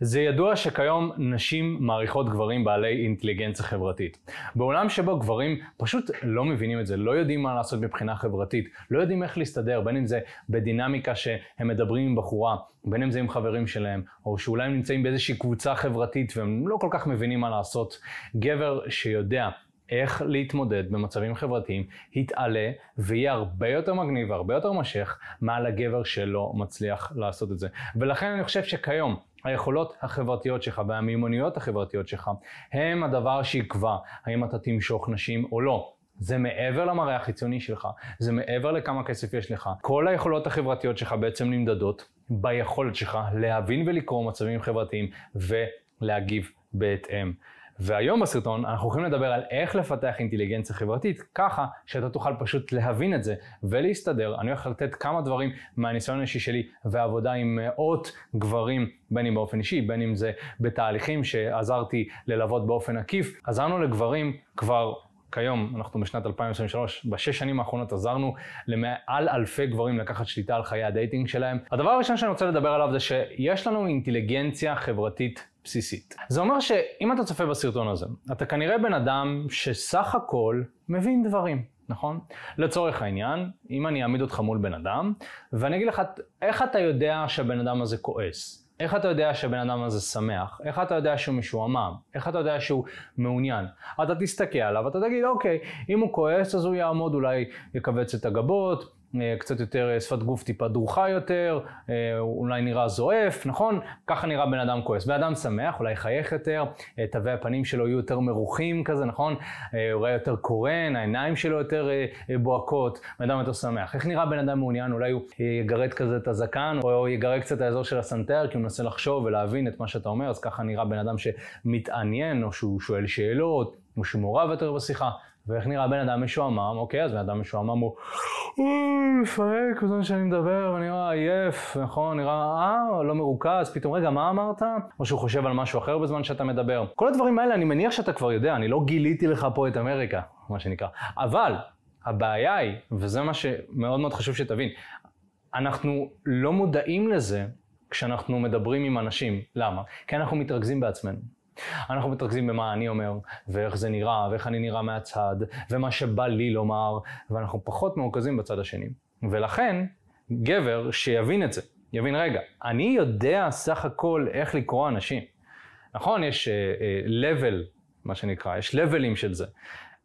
זה ידוע שכיום נשים מעריכות גברים בעלי אינטליגנציה חברתית. בעולם שבו גברים פשוט לא מבינים את זה, לא יודעים מה לעשות מבחינה חברתית, לא יודעים איך להסתדר, בין אם זה בדינמיקה שהם מדברים עם בחורה, בין אם זה עם חברים שלהם, או שאולי הם נמצאים באיזושהי קבוצה חברתית והם לא כל כך מבינים מה לעשות. גבר שיודע איך להתמודד במצבים חברתיים, יתעלה ויהיה הרבה יותר מגניב והרבה יותר משך מעל הגבר שלא מצליח לעשות את זה. ולכן אני חושב שכיום היכולות החברתיות שלך והמיומנויות החברתיות שלך הם הדבר שיקבע האם אתה תמשוך נשים או לא. זה מעבר למראה החיצוני שלך, זה מעבר לכמה כסף יש לך. כל היכולות החברתיות שלך בעצם נמדדות ביכולת שלך להבין ולקרוא מצבים חברתיים ולהגיב בהתאם. והיום בסרטון אנחנו הולכים לדבר על איך לפתח אינטליגנציה חברתית ככה שאתה תוכל פשוט להבין את זה ולהסתדר. אני הולך לתת כמה דברים מהניסיון האישי שלי ועבודה עם מאות גברים, בין אם באופן אישי, בין אם זה בתהליכים שעזרתי ללוות באופן עקיף. עזרנו לגברים כבר כיום, אנחנו בשנת 2023, בשש שנים האחרונות עזרנו למעל אלפי גברים לקחת שליטה על חיי ה dating שלהם. הדבר הראשון שאני רוצה לדבר עליו זה שיש לנו אינטליגנציה חברתית בסיסית. זה אומר שאם אתה צופה בסרטון הזה, אתה כנראה בן אדם שסך הכל מבין דברים. נכון? לצורך העניין, אם אני אעמיד אותך מול בן אדם, ואני אגיד לך, איך אתה יודע שהבן אדם הזה כועס? איך אתה יודע שהבן אדם הזה שמח? איך אתה יודע שהוא משועמם? איך אתה יודע שהוא מעוניין? אתה תסתכל עליו, אתה תגיד, אוקיי, אם הוא כועס אז הוא יעמוד, אולי יכווץ את הגבות, קצת יותר אה, שפת גוף טיפה דרוכה יותר, אה, אולי נראה זועף, נכון? ככה נראה בן אדם כועס. בן אדם שמח, אולי יחייך יותר, תווי הפנים שלו יהיו יותר מרוחים כזה, נכון? אולי יותר קורן, העיניים שלו יותר בוהקות, בן אדם יותר שמח. איך נראה בן אדם מעוניין? אולי הוא יגרד כזה את הזקן, או יגרד קצת את האזור של הסנטר, כי הוא מנסה לחשוב ולהבין את מה שאתה אומר, אז ככה נראה בן אדם שמתעניין, או שהוא שואל שאלות, או שהוא מעורב יותר בשיחה. ואיך נראה בן אדם משועמם, אוקיי, אז בן אדם משועמם הוא מפרק בזמן שאני מדבר, ונראה עייף, נכון, נראה, אה, לא מרוכז, פתאום, רגע, מה אמרת? או שהוא חושב על משהו אחר בזמן שאתה מדבר. כל הדברים האלה, אני מניח שאתה כבר יודע, אני לא גיליתי לך פה את אמריקה, מה שנקרא. אבל, הבעיה היא, וזה מה שמאוד מאוד חשוב שתבין, אנחנו לא מודעים לזה כשאנחנו מדברים עם אנשים. למה? כי אנחנו מתרכזים בעצמנו. אנחנו מתרכזים במה אני אומר, ואיך זה נראה, ואיך אני נראה מהצד, ומה שבא לי לומר, ואנחנו פחות מרוכזים בצד השני. ולכן, גבר שיבין את זה, יבין, רגע, אני יודע סך הכל איך לקרוא אנשים. נכון, יש uh, uh, level, מה שנקרא, יש לבלים של זה,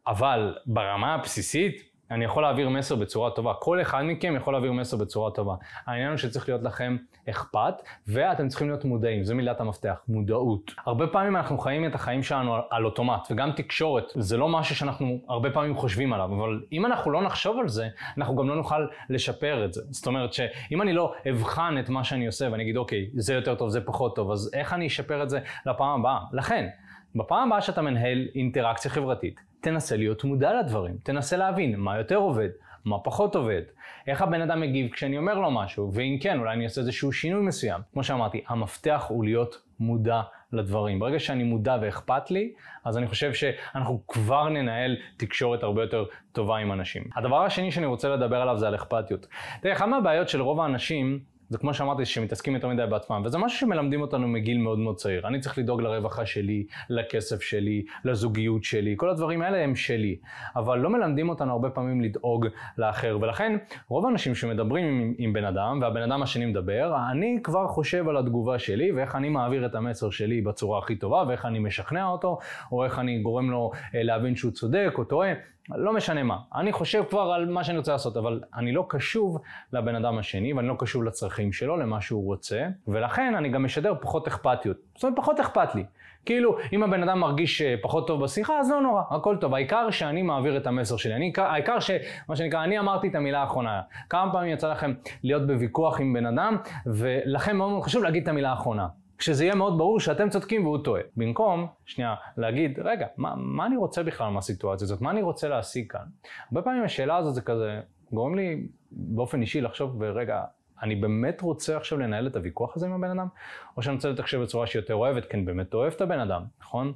אבל ברמה הבסיסית, אני יכול להעביר מסר בצורה טובה. כל אחד מכם יכול להעביר מסר בצורה טובה. העניין הוא שצריך להיות לכם אכפת, ואתם צריכים להיות מודעים, זו מילת המפתח, מודעות. הרבה פעמים אנחנו חיים את החיים שלנו על, על אוטומט, וגם תקשורת, זה לא משהו שאנחנו הרבה פעמים חושבים עליו, אבל אם אנחנו לא נחשוב על זה, אנחנו גם לא נוכל לשפר את זה. זאת אומרת שאם אני לא אבחן את מה שאני עושה ואני אגיד, אוקיי, זה יותר טוב, זה פחות טוב, אז איך אני אשפר את זה לפעם הבאה? לכן, בפעם הבאה שאתה מנהל אינטראקציה חברתית, תנסה להיות מודע לדברים, תנסה להבין מה יותר עובד, מה פחות עובד, איך הבן אדם מגיב כשאני אומר לו משהו, ואם כן, אולי אני אעשה איזשהו שינוי מסוים. כמו שאמרתי, המפתח הוא להיות מודע לדברים. ברגע שאני מודע ואכפת לי, אז אני חושב שאנחנו כבר ננהל תקשורת הרבה יותר טובה עם אנשים. הדבר השני שאני רוצה לדבר עליו זה על אכפתיות. תראה, אחת מהבעיות של רוב האנשים זה כמו שאמרתי, שמתעסקים יותר מדי בעצמם, וזה משהו שמלמדים אותנו מגיל מאוד מאוד צעיר. אני צריך לדאוג לרווחה שלי, לכסף שלי, לזוגיות שלי, כל הדברים האלה הם שלי. אבל לא מלמדים אותנו הרבה פעמים לדאוג לאחר, ולכן רוב האנשים שמדברים עם, עם בן אדם, והבן אדם השני מדבר, אני כבר חושב על התגובה שלי, ואיך אני מעביר את המסר שלי בצורה הכי טובה, ואיך אני משכנע אותו, או איך אני גורם לו אה, להבין שהוא צודק או טועה. לא משנה מה. אני חושב כבר על מה שאני רוצה לעשות, אבל אני לא קשוב לבן אדם השני, ואני לא קשוב לצרכים שלו, למה שהוא רוצה, ולכן אני גם משדר פחות אכפתיות. זאת אומרת, פחות אכפת לי. כאילו, אם הבן אדם מרגיש אה, פחות טוב בשיחה, אז לא נורא, הכל טוב. העיקר שאני מעביר את המסר שלי. אני, העיקר ש... מה שנקרא, אני אמרתי את המילה האחרונה. כמה פעמים יצא לכם להיות בוויכוח עם בן אדם, ולכם מאוד מאוד חשוב להגיד את המילה האחרונה. כשזה יהיה מאוד ברור שאתם צודקים והוא טועה. במקום, שנייה, להגיד, רגע, מה, מה אני רוצה בכלל מהסיטואציה הזאת? מה אני רוצה להשיג כאן? הרבה פעמים השאלה הזאת זה כזה, גורם לי באופן אישי לחשוב, ורגע, אני באמת רוצה עכשיו לנהל את הוויכוח הזה עם הבן אדם? או שאני רוצה לתקשר בצורה שהיא יותר אוהבת, כי אני באמת אוהב את הבן אדם, נכון?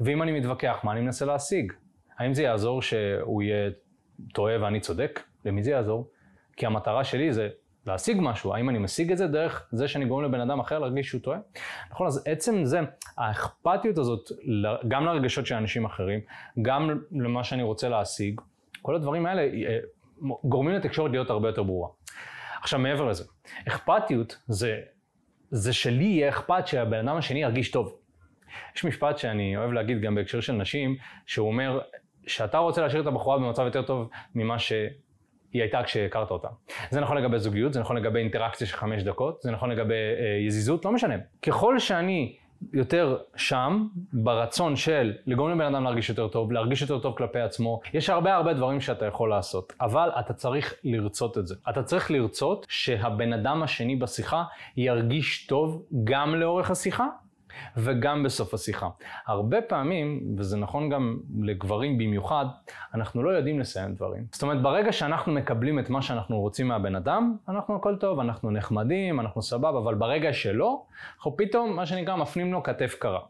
ואם אני מתווכח, מה אני מנסה להשיג? האם זה יעזור שהוא יהיה טועה ואני צודק? למי זה יעזור? כי המטרה שלי זה להשיג משהו, האם אני משיג את זה דרך זה שאני גורם לבן אדם אחר להרגיש שהוא טועה? נכון, אז עצם זה, האכפתיות הזאת, גם לרגשות של אנשים אחרים, גם למה שאני רוצה להשיג, כל הדברים האלה אה, גורמים לתקשורת להיות הרבה יותר ברורה. עכשיו מעבר לזה, אכפתיות זה, זה שלי יהיה אכפת שהבן אדם השני ירגיש טוב. יש משפט שאני אוהב להגיד גם בהקשר של נשים, שהוא אומר שאתה רוצה להשאיר את הבחורה במצב יותר טוב ממה שהיא הייתה כשהכרת אותה. זה נכון לגבי זוגיות, זה נכון לגבי אינטראקציה של חמש דקות, זה נכון לגבי אה, יזיזות, לא משנה. ככל שאני יותר שם, ברצון של לגרום לבן אדם להרגיש יותר טוב, להרגיש יותר טוב כלפי עצמו. יש הרבה הרבה דברים שאתה יכול לעשות, אבל אתה צריך לרצות את זה. אתה צריך לרצות שהבן אדם השני בשיחה ירגיש טוב גם לאורך השיחה, וגם בסוף השיחה. הרבה פעמים, וזה נכון גם לגברים במיוחד, אנחנו לא יודעים לסיים דברים. זאת אומרת, ברגע שאנחנו מקבלים את מה שאנחנו רוצים מהבן אדם, אנחנו הכל טוב, אנחנו נחמדים, אנחנו סבבה, אבל ברגע שלא, אנחנו פתאום, מה שנקרא, מפנים לו כתף קרה.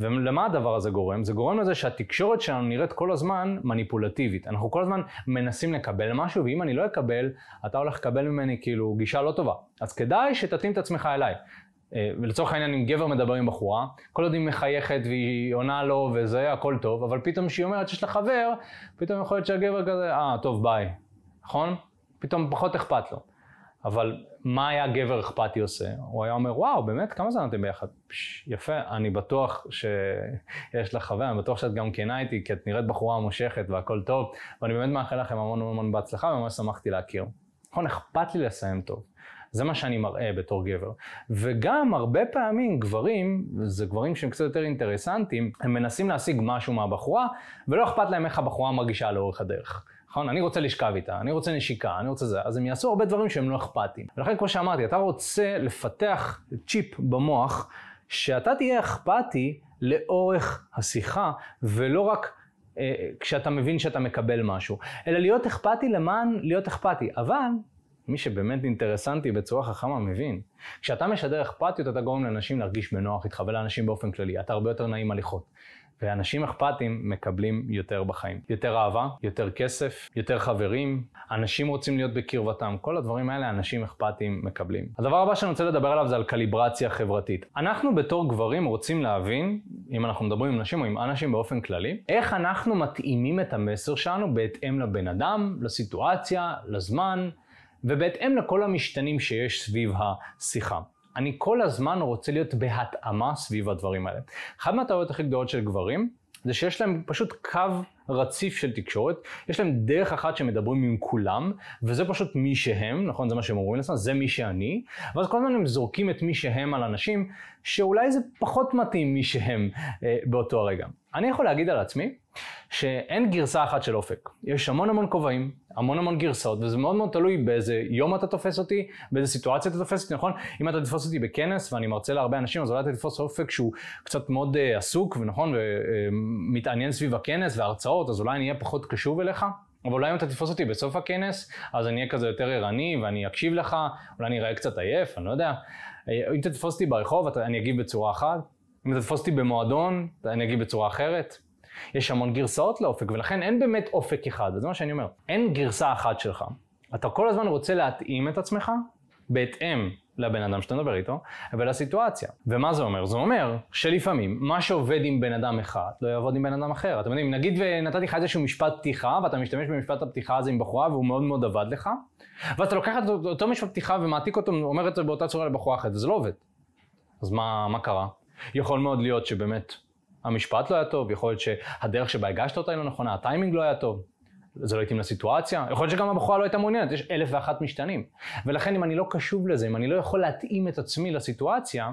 ולמה הדבר הזה גורם? זה גורם לזה שהתקשורת שלנו נראית כל הזמן מניפולטיבית. אנחנו כל הזמן מנסים לקבל משהו, ואם אני לא אקבל, אתה הולך לקבל ממני כאילו גישה לא טובה. אז כדאי שתתאים את עצמך אליי. אה, ולצורך העניין אם גבר מדבר עם בחורה, כל עוד היא מחייכת והיא עונה לו וזה, הכל טוב, אבל פתאום כשהיא אומרת שיש לה חבר, פתאום יכול להיות שהגבר כזה, אה, טוב, ביי, נכון? פתאום פחות אכפת לו. אבל מה היה גבר אכפתי עושה? הוא היה אומר, וואו, באמת, כמה זמן אתם ביחד? פש, יפה, אני בטוח שיש לך חבר, אני בטוח שאת גם כנה איתי, כי את נראית בחורה מושכת והכל טוב, ואני באמת מאחל לכם המון המון בהצלחה, וממש שמחתי להכיר. נכון, אכפת לי לסיים טוב. זה מה שאני מראה בתור גבר. וגם הרבה פעמים גברים, זה גברים שהם קצת יותר אינטרסנטים, הם מנסים להשיג משהו מהבחורה, ולא אכפת להם איך הבחורה מרגישה לאורך הדרך. נכון? אני רוצה לשכב איתה, אני רוצה נשיקה, אני רוצה זה, אז הם יעשו הרבה דברים שהם לא אכפתיים. ולכן כמו שאמרתי, אתה רוצה לפתח צ'יפ במוח, שאתה תהיה אכפתי לאורך השיחה, ולא רק אה, כשאתה מבין שאתה מקבל משהו, אלא להיות אכפתי למען להיות אכפתי. אבל מי שבאמת אינטרסנטי בצורה חכמה מבין. כשאתה משדר אכפתיות אתה גורם לאנשים להרגיש בנוח איתך ולאנשים באופן כללי. אתה הרבה יותר נעים הליכות. ואנשים אכפתיים מקבלים יותר בחיים. יותר אהבה, יותר כסף, יותר חברים, אנשים רוצים להיות בקרבתם, כל הדברים האלה אנשים אכפתיים מקבלים. הדבר הבא שאני רוצה לדבר עליו זה על קליברציה חברתית. אנחנו בתור גברים רוצים להבין, אם אנחנו מדברים עם נשים או עם אנשים באופן כללי, איך אנחנו מתאימים את המסר שלנו בהתאם לבן אדם, לסיטואציה, לזמן, ובהתאם לכל המשתנים שיש סביב השיחה. אני כל הזמן רוצה להיות בהתאמה סביב הדברים האלה. אחת מהטעויות הכי גדולות של גברים, זה שיש להם פשוט קו רציף של תקשורת, יש להם דרך אחת שמדברים עם כולם, וזה פשוט מי שהם, נכון? זה מה שהם אומרים לעצמם, זה מי שאני, ואז כל הזמן הם זורקים את מי שהם על אנשים, שאולי זה פחות מתאים מי שהם אה, באותו הרגע. אני יכול להגיד על עצמי, שאין גרסה אחת של אופק. יש המון המון כובעים, המון המון גרסאות, וזה מאוד מאוד תלוי באיזה יום אתה תופס אותי, באיזה סיטואציה אתה תופס אותי, נכון? אם אתה תתפוס אותי בכנס ואני מרצה להרבה אנשים, אז אולי אתה תתפוס אופק שהוא קצת מאוד uh, עסוק, ונכון, ומתעניין סביב הכנס וההרצאות, אז אולי אני אהיה פחות קשוב אליך. אבל אולי אם אתה תתפוס אותי בסוף הכנס, אז אני אהיה כזה יותר ערני ואני אקשיב לך, אולי אני אראה קצת עייף, אני לא יודע. אם אתה תתפוס אותי ברחוב, אני אגיב בצורה אחת. אם אתה תתפוס אותי במועדון, אני אגיב בצורה אחרת. יש המון גרסאות לאופק, ולכן אין באמת אופק אחד, וזה מה שאני אומר. אין גרסה אחת שלך. אתה כל הזמן רוצה להתאים את עצמך בהתאם לבן אדם שאתה מדבר איתו, ולסיטואציה. ומה זה אומר? זה אומר שלפעמים מה שעובד עם בן אדם אחד לא יעבוד עם בן אדם אחר. אתם יודעים, נגיד ונתתי לך איזשהו משפט פתיחה, ואתה משתמש במשפט הפתיחה הזה עם בחורה והוא מאוד מאוד עבד לך, ואז אתה לוקח את אותו משפט פתיחה ומעתיק אותו, אומר את זה באותה צורה לבחורה אחרת, זה לא עובד. אז מה, מה קרה? יכול מאוד להיות שבאמת המשפט לא היה טוב, יכול להיות שהדרך שבה הגשת אותה היא לא נכונה, הטיימינג לא היה טוב. זה לא התאים לסיטואציה, יכול להיות שגם הבחורה לא הייתה מעוניינת, יש אלף ואחת משתנים. ולכן אם אני לא קשוב לזה, אם אני לא יכול להתאים את עצמי לסיטואציה,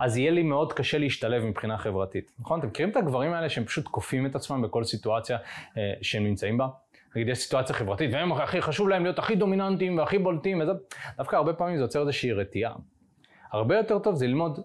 אז יהיה לי מאוד קשה להשתלב מבחינה חברתית. נכון? אתם מכירים את הגברים האלה שהם פשוט כופים את עצמם בכל סיטואציה אה, שהם נמצאים בה? נגיד יש סיטואציה חברתית, והם הכי חשוב להם להיות הכי דומיננטיים והכי בולטים, וזה, דווקא הרבה פעמים זה יוצר איזושהי רתיעה. הרבה יותר טוב זה ללמוד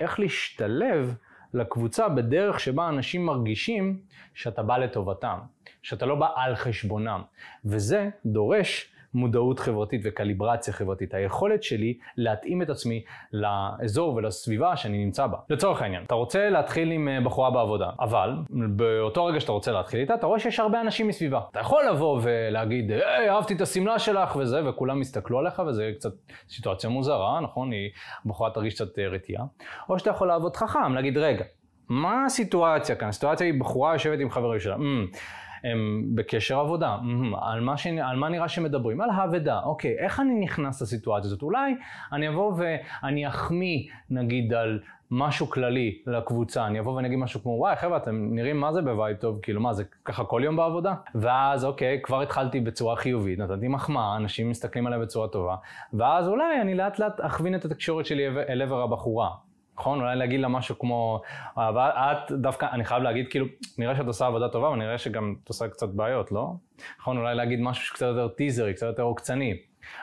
איך להשתלב לקבוצה בדרך שבה אנשים מרגישים שאתה בא לטובתם, שאתה לא בא על חשבונם. וזה דורש מודעות חברתית וקליברציה חברתית, היכולת שלי להתאים את עצמי לאזור ולסביבה שאני נמצא בה. לצורך העניין, אתה רוצה להתחיל עם אה, בחורה בעבודה, אבל באותו רגע שאתה רוצה להתחיל איתה, אתה רואה שיש הרבה אנשים מסביבה. אתה יכול לבוא ולהגיד, היי, אהבתי את השמלה שלך וזה, וכולם יסתכלו עליך, וזה קצת סיטואציה מוזרה, נכון? היא, הבחורה תרגיש קצת אה, רתיעה. או שאתה יכול לעבוד חכם, להגיד, רגע, מה הסיטואציה כאן? הסיטואציה היא בחורה יושבת עם חברים שלה. אממ, הם בקשר עבודה, על מה, ש... על מה נראה שמדברים? על העבודה, אוקיי, איך אני נכנס לסיטואציה הזאת? אולי אני אבוא ואני אחמיא, נגיד, על משהו כללי לקבוצה, אני אבוא ואני אגיד משהו כמו, וואי חבר'ה, אתם נראים מה זה ב vibe טוב, כאילו מה זה ככה כל יום בעבודה? ואז אוקיי, כבר התחלתי בצורה חיובית, נתתי מחמאה, אנשים מסתכלים עליי בצורה טובה, ואז אולי אני לאט לאט אכווין את התקשורת שלי אל עבר הבחורה. נכון? אולי להגיד לה משהו כמו, אבל את דווקא, אני חייב להגיד, כאילו, נראה שאת עושה עבודה טובה, ונראה שגם את עושה קצת בעיות, לא? נכון? אולי להגיד משהו שקצת יותר טיזרי, קצת יותר עוקצני.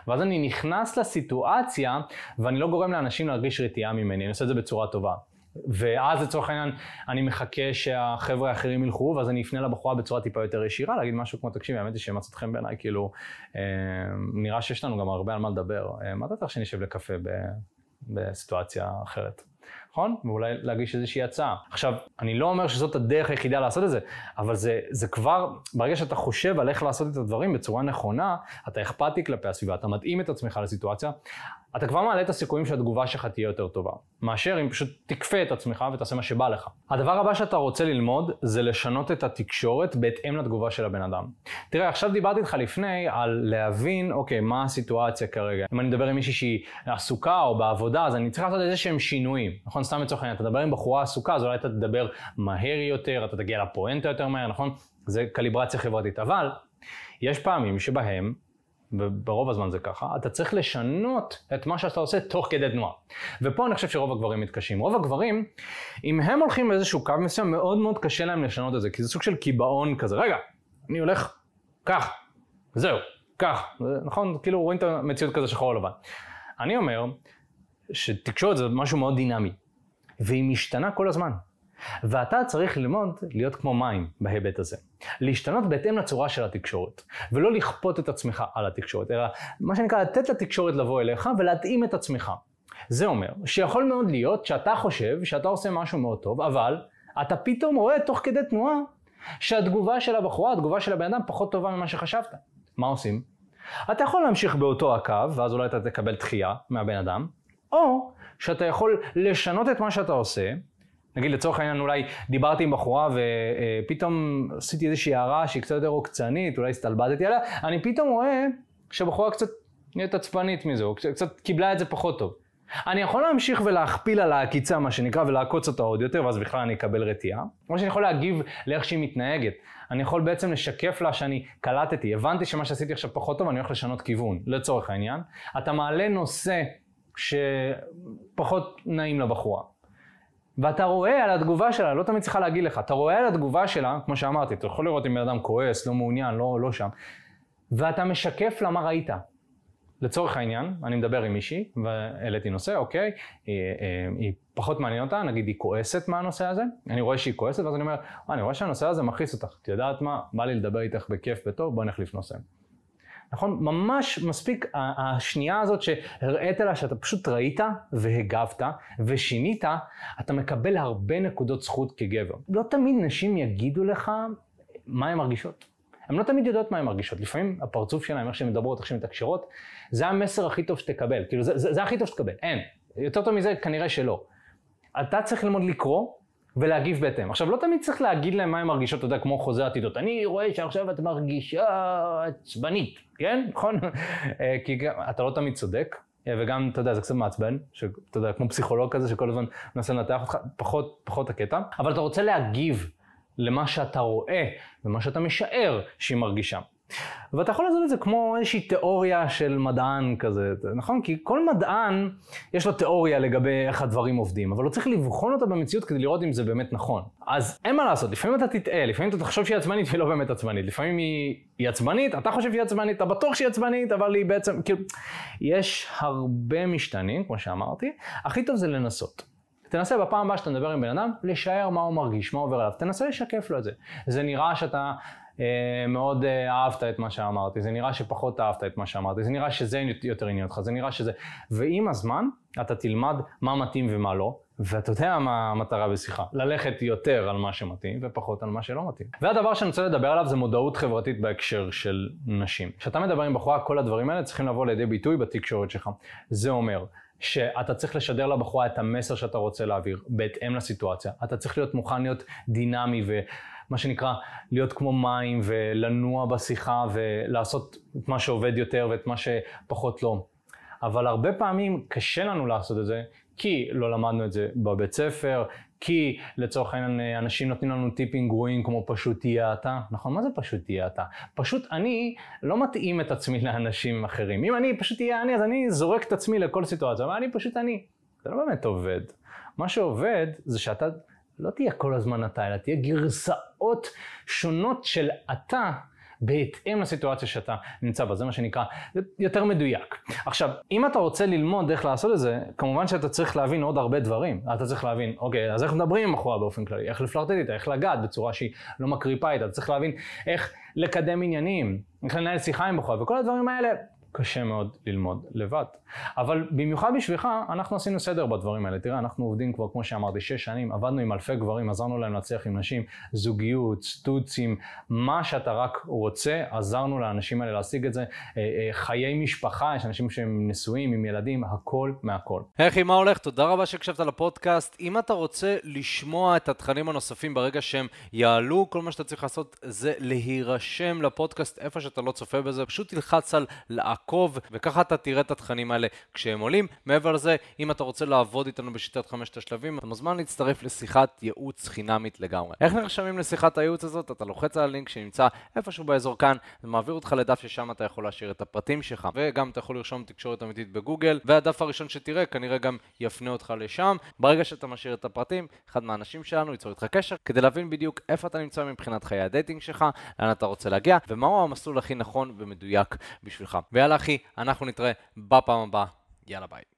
ואז אני נכנס לסיטואציה, ואני לא גורם לאנשים להרגיש רתיעה ממני, אני עושה את זה בצורה טובה. ואז לצורך העניין, אני מחכה שהחבר'ה האחרים ילכו, ואז אני אפנה לבחורה בצורה טיפה יותר ישירה, להגיד משהו כמו, תקשיבי, האמת היא שמצאת חן בעיניי, כאילו, אה, נראה שיש לנו גם הרבה על מה לדבר. אה, מה אתה צריך שנשב לקפה בסיטואציה אחרת? נכון? ואולי להגיש איזושהי הצעה. עכשיו, אני לא אומר שזאת הדרך היחידה לעשות את זה, אבל זה, זה כבר, ברגע שאתה חושב על איך לעשות את הדברים בצורה נכונה, אתה אכפתי כלפי הסביבה, אתה מתאים את עצמך לסיטואציה, אתה כבר מעלה את הסיכויים שהתגובה שלך תהיה יותר טובה, מאשר אם פשוט תכפה את עצמך ותעשה מה שבא לך. הדבר הבא שאתה רוצה ללמוד זה לשנות את התקשורת בהתאם לתגובה של הבן אדם. תראה, עכשיו דיברתי איתך לפני על להבין, אוקיי, מה הסיטואציה כרגע. אם אני מדבר עם מישהי שהיא עסוקה או בעבודה, אז אני צריך לעשות איזה שהם שינויים. נכון? סתם לצורך העניין, אתה תדבר עם בחורה עסוקה, אז אולי אתה תדבר מהר יותר, אתה תגיע לפואנטה יותר מהר, נכון? זה קליברציה חברתית. אבל, יש פעמים שבהם וברוב הזמן זה ככה, אתה צריך לשנות את מה שאתה עושה תוך כדי תנועה. ופה אני חושב שרוב הגברים מתקשים. רוב הגברים, אם הם הולכים באיזשהו קו מסוים, מאוד מאוד קשה להם לשנות את זה, כי זה סוג של קיבעון כזה. רגע, אני הולך כך, זהו, כך. נכון? כאילו רואים את המציאות כזה שחור לבן. אני אומר שתקשורת זה משהו מאוד דינמי, והיא משתנה כל הזמן. ואתה צריך ללמוד להיות כמו מים בהיבט הזה. להשתנות בהתאם לצורה של התקשורת, ולא לכפות את עצמך על התקשורת, אלא מה שנקרא לתת לתקשורת לבוא אליך ולהתאים את עצמך. זה אומר שיכול מאוד להיות שאתה חושב שאתה עושה משהו מאוד טוב, אבל אתה פתאום רואה תוך כדי תנועה שהתגובה של הבחורה, התגובה של הבן אדם פחות טובה ממה שחשבת. מה עושים? אתה יכול להמשיך באותו הקו, ואז אולי אתה תקבל דחייה מהבן אדם, או שאתה יכול לשנות את מה שאתה עושה, נגיד לצורך העניין אולי דיברתי עם בחורה ופתאום עשיתי איזושהי הערה שהיא קצת יותר עוקצנית, אולי הסתלבטתי עליה, אני פתאום רואה שהבחורה קצת נהיית עצבנית מזה, או קצת קיבלה את זה פחות טוב. אני יכול להמשיך ולהכפיל על העקיצה, מה שנקרא, ולעקוץ אותה עוד יותר, ואז בכלל אני אקבל רתיעה. או שאני יכול להגיב לאיך שהיא מתנהגת. אני יכול בעצם לשקף לה שאני קלטתי, הבנתי שמה שעשיתי עכשיו פחות טוב, אני הולך לשנות כיוון, לצורך העניין. אתה מעלה נושא שפחות נעים לבחורה. ואתה רואה על התגובה שלה, לא תמיד צריכה להגיד לך, אתה רואה על התגובה שלה, כמו שאמרתי, אתה יכול לראות אם בן אדם כועס, לא מעוניין, לא, לא שם, ואתה משקף לה מה ראית. לצורך העניין, אני מדבר עם מישהי, והעליתי נושא, אוקיי, היא, היא פחות מעניין אותה, נגיד היא כועסת מהנושא הזה, אני רואה שהיא כועסת, ואז אני אומר, אני רואה שהנושא הזה מכעיס אותך, את יודעת מה, בא לי לדבר איתך בכיף, בטוב, בוא נחליף נושא. נכון? ממש מספיק השנייה הזאת שהראית לה שאתה פשוט ראית והגבת ושינית, אתה מקבל הרבה נקודות זכות כגבר. לא תמיד נשים יגידו לך מה הן מרגישות. הן לא תמיד יודעות מה הן מרגישות. לפעמים הפרצוף שלהן, איך שהן מדברות, איך שהן מתקשרות, זה המסר הכי טוב שתקבל. כאילו זה, זה, זה הכי טוב שתקבל, אין. יותר טוב מזה כנראה שלא. אתה צריך ללמוד לקרוא ולהגיב בהתאם. עכשיו, לא תמיד צריך להגיד להם מה הם מרגישות, אתה יודע, כמו חוזה עתידות. אני רואה שעכשיו את מרגישה עצבנית, כן? נכון? אה, כי אתה לא תמיד צודק, אה, וגם, אתה יודע, זה קצת מעצבן, שאתה יודע, כמו פסיכולוג כזה שכל הזמן מנסה לנתח אותך, פחות, פחות הקטע, אבל אתה רוצה להגיב למה שאתה רואה ומה שאתה משער שהיא מרגישה. ואתה יכול לעשות את זה כמו איזושהי תיאוריה של מדען כזה, נכון? כי כל מדען יש לו תיאוריה לגבי איך הדברים עובדים, אבל הוא צריך לבחון אותה במציאות כדי לראות אם זה באמת נכון. אז אין מה לעשות, לפעמים אתה תטעה, לפעמים אתה תחשוב שהיא עצבנית והיא לא באמת עצבנית, לפעמים היא, היא עצבנית, אתה חושב שהיא עצבנית, אתה בטוח שהיא עצבנית, אבל היא בעצם, כאילו, יש הרבה משתנים, כמו שאמרתי, הכי טוב זה לנסות. תנסה בפעם הבאה שאתה מדבר עם בן אדם, לשער מה הוא מרגיש, מה עובר עליו, תנסה לשקף לו את זה. זה נראה שאתה מאוד אה, אהבת את מה שאמרתי, זה נראה שפחות אהבת את מה שאמרתי, זה נראה שזה יותר עניין אותך, זה נראה שזה... ועם הזמן אתה תלמד מה מתאים ומה לא, ואתה יודע מה המטרה בשיחה, ללכת יותר על מה שמתאים ופחות על מה שלא מתאים. והדבר שאני רוצה לדבר עליו זה מודעות חברתית בהקשר של נשים. כשאתה מדבר עם בחורה, כל הדברים האלה צריכים לבוא לידי ביטוי בתקשורת שלך. זה אומר שאתה צריך לשדר לבחורה את המסר שאתה רוצה להעביר, בהתאם לסיטואציה. אתה צריך להיות מוכן להיות דינמי ומה שנקרא, להיות כמו מים ולנוע בשיחה ולעשות את מה שעובד יותר ואת מה שפחות לא. אבל הרבה פעמים קשה לנו לעשות את זה, כי לא למדנו את זה בבית ספר, כי לצורך העניין אנשים נותנים לנו טיפים גרועים כמו פשוט תהיה אתה. נכון, מה זה פשוט תהיה אתה? פשוט אני לא מתאים את עצמי לאנשים אחרים. אם אני פשוט תהיה אני, אז אני זורק את עצמי לכל סיטואציה, אבל אני פשוט אני. זה לא באמת עובד. מה שעובד זה שאתה לא תהיה כל הזמן אתה, אלא תהיה גרסאות שונות של אתה בהתאם לסיטואציה שאתה נמצא בה, זה מה שנקרא יותר מדויק. עכשיו, אם אתה רוצה ללמוד איך לעשות את זה, כמובן שאתה צריך להבין עוד הרבה דברים. אתה צריך להבין, אוקיי, אז איך מדברים עם בחורה באופן כללי, איך לפלרטט איתה, איך לגעת בצורה שהיא לא מקריפה איתה, אתה צריך להבין איך לקדם עניינים, איך לנהל שיחה עם בחורה, וכל הדברים האלה קשה מאוד ללמוד לבד. אבל במיוחד בשבילך, אנחנו עשינו סדר בדברים האלה. תראה, אנחנו עובדים כבר, כמו שאמרתי, שש שנים, עבדנו עם אלפי גברים, עזרנו להם להצליח עם נשים, זוגיות, סטוצים, מה שאתה רק רוצה, עזרנו לאנשים האלה להשיג את זה. אה, אה, חיי משפחה, יש אנשים שהם נשואים, עם ילדים, הכל מהכל. היי מה הולך? תודה רבה שהקשבת לפודקאסט. אם אתה רוצה לשמוע את התכנים הנוספים ברגע שהם יעלו, כל מה שאתה צריך לעשות זה להירשם לפודקאסט איפה שאתה לא צופה בזה, פשוט תלחץ על לעקוב, וככה אתה תראה את התכנים האלה כשהם עולים. מעבר לזה, אם אתה רוצה לעבוד איתנו בשיטת חמשת השלבים, אתה מוזמן להצטרף לשיחת ייעוץ חינמית לגמרי. איך נרשמים לשיחת הייעוץ הזאת? אתה לוחץ על הלינק שנמצא איפשהו באזור כאן, זה מעביר אותך לדף ששם אתה יכול להשאיר את הפרטים שלך, וגם אתה יכול לרשום תקשורת אמיתית בגוגל, והדף הראשון שתראה כנראה גם יפנה אותך לשם. ברגע שאתה משאיר את הפרטים, אחד מהאנשים שלנו ייצור איתך קשר, כדי להבין בדיוק איפה אתה נמצא מבחינת חיי ה dating שלך, לאן אתה רוצה להגיע, ומהו המסלול הכי נכון ומדויק בשבילך. ויאללה אחי, אנחנו נתראה בפעם הבאה. יאללה ביי.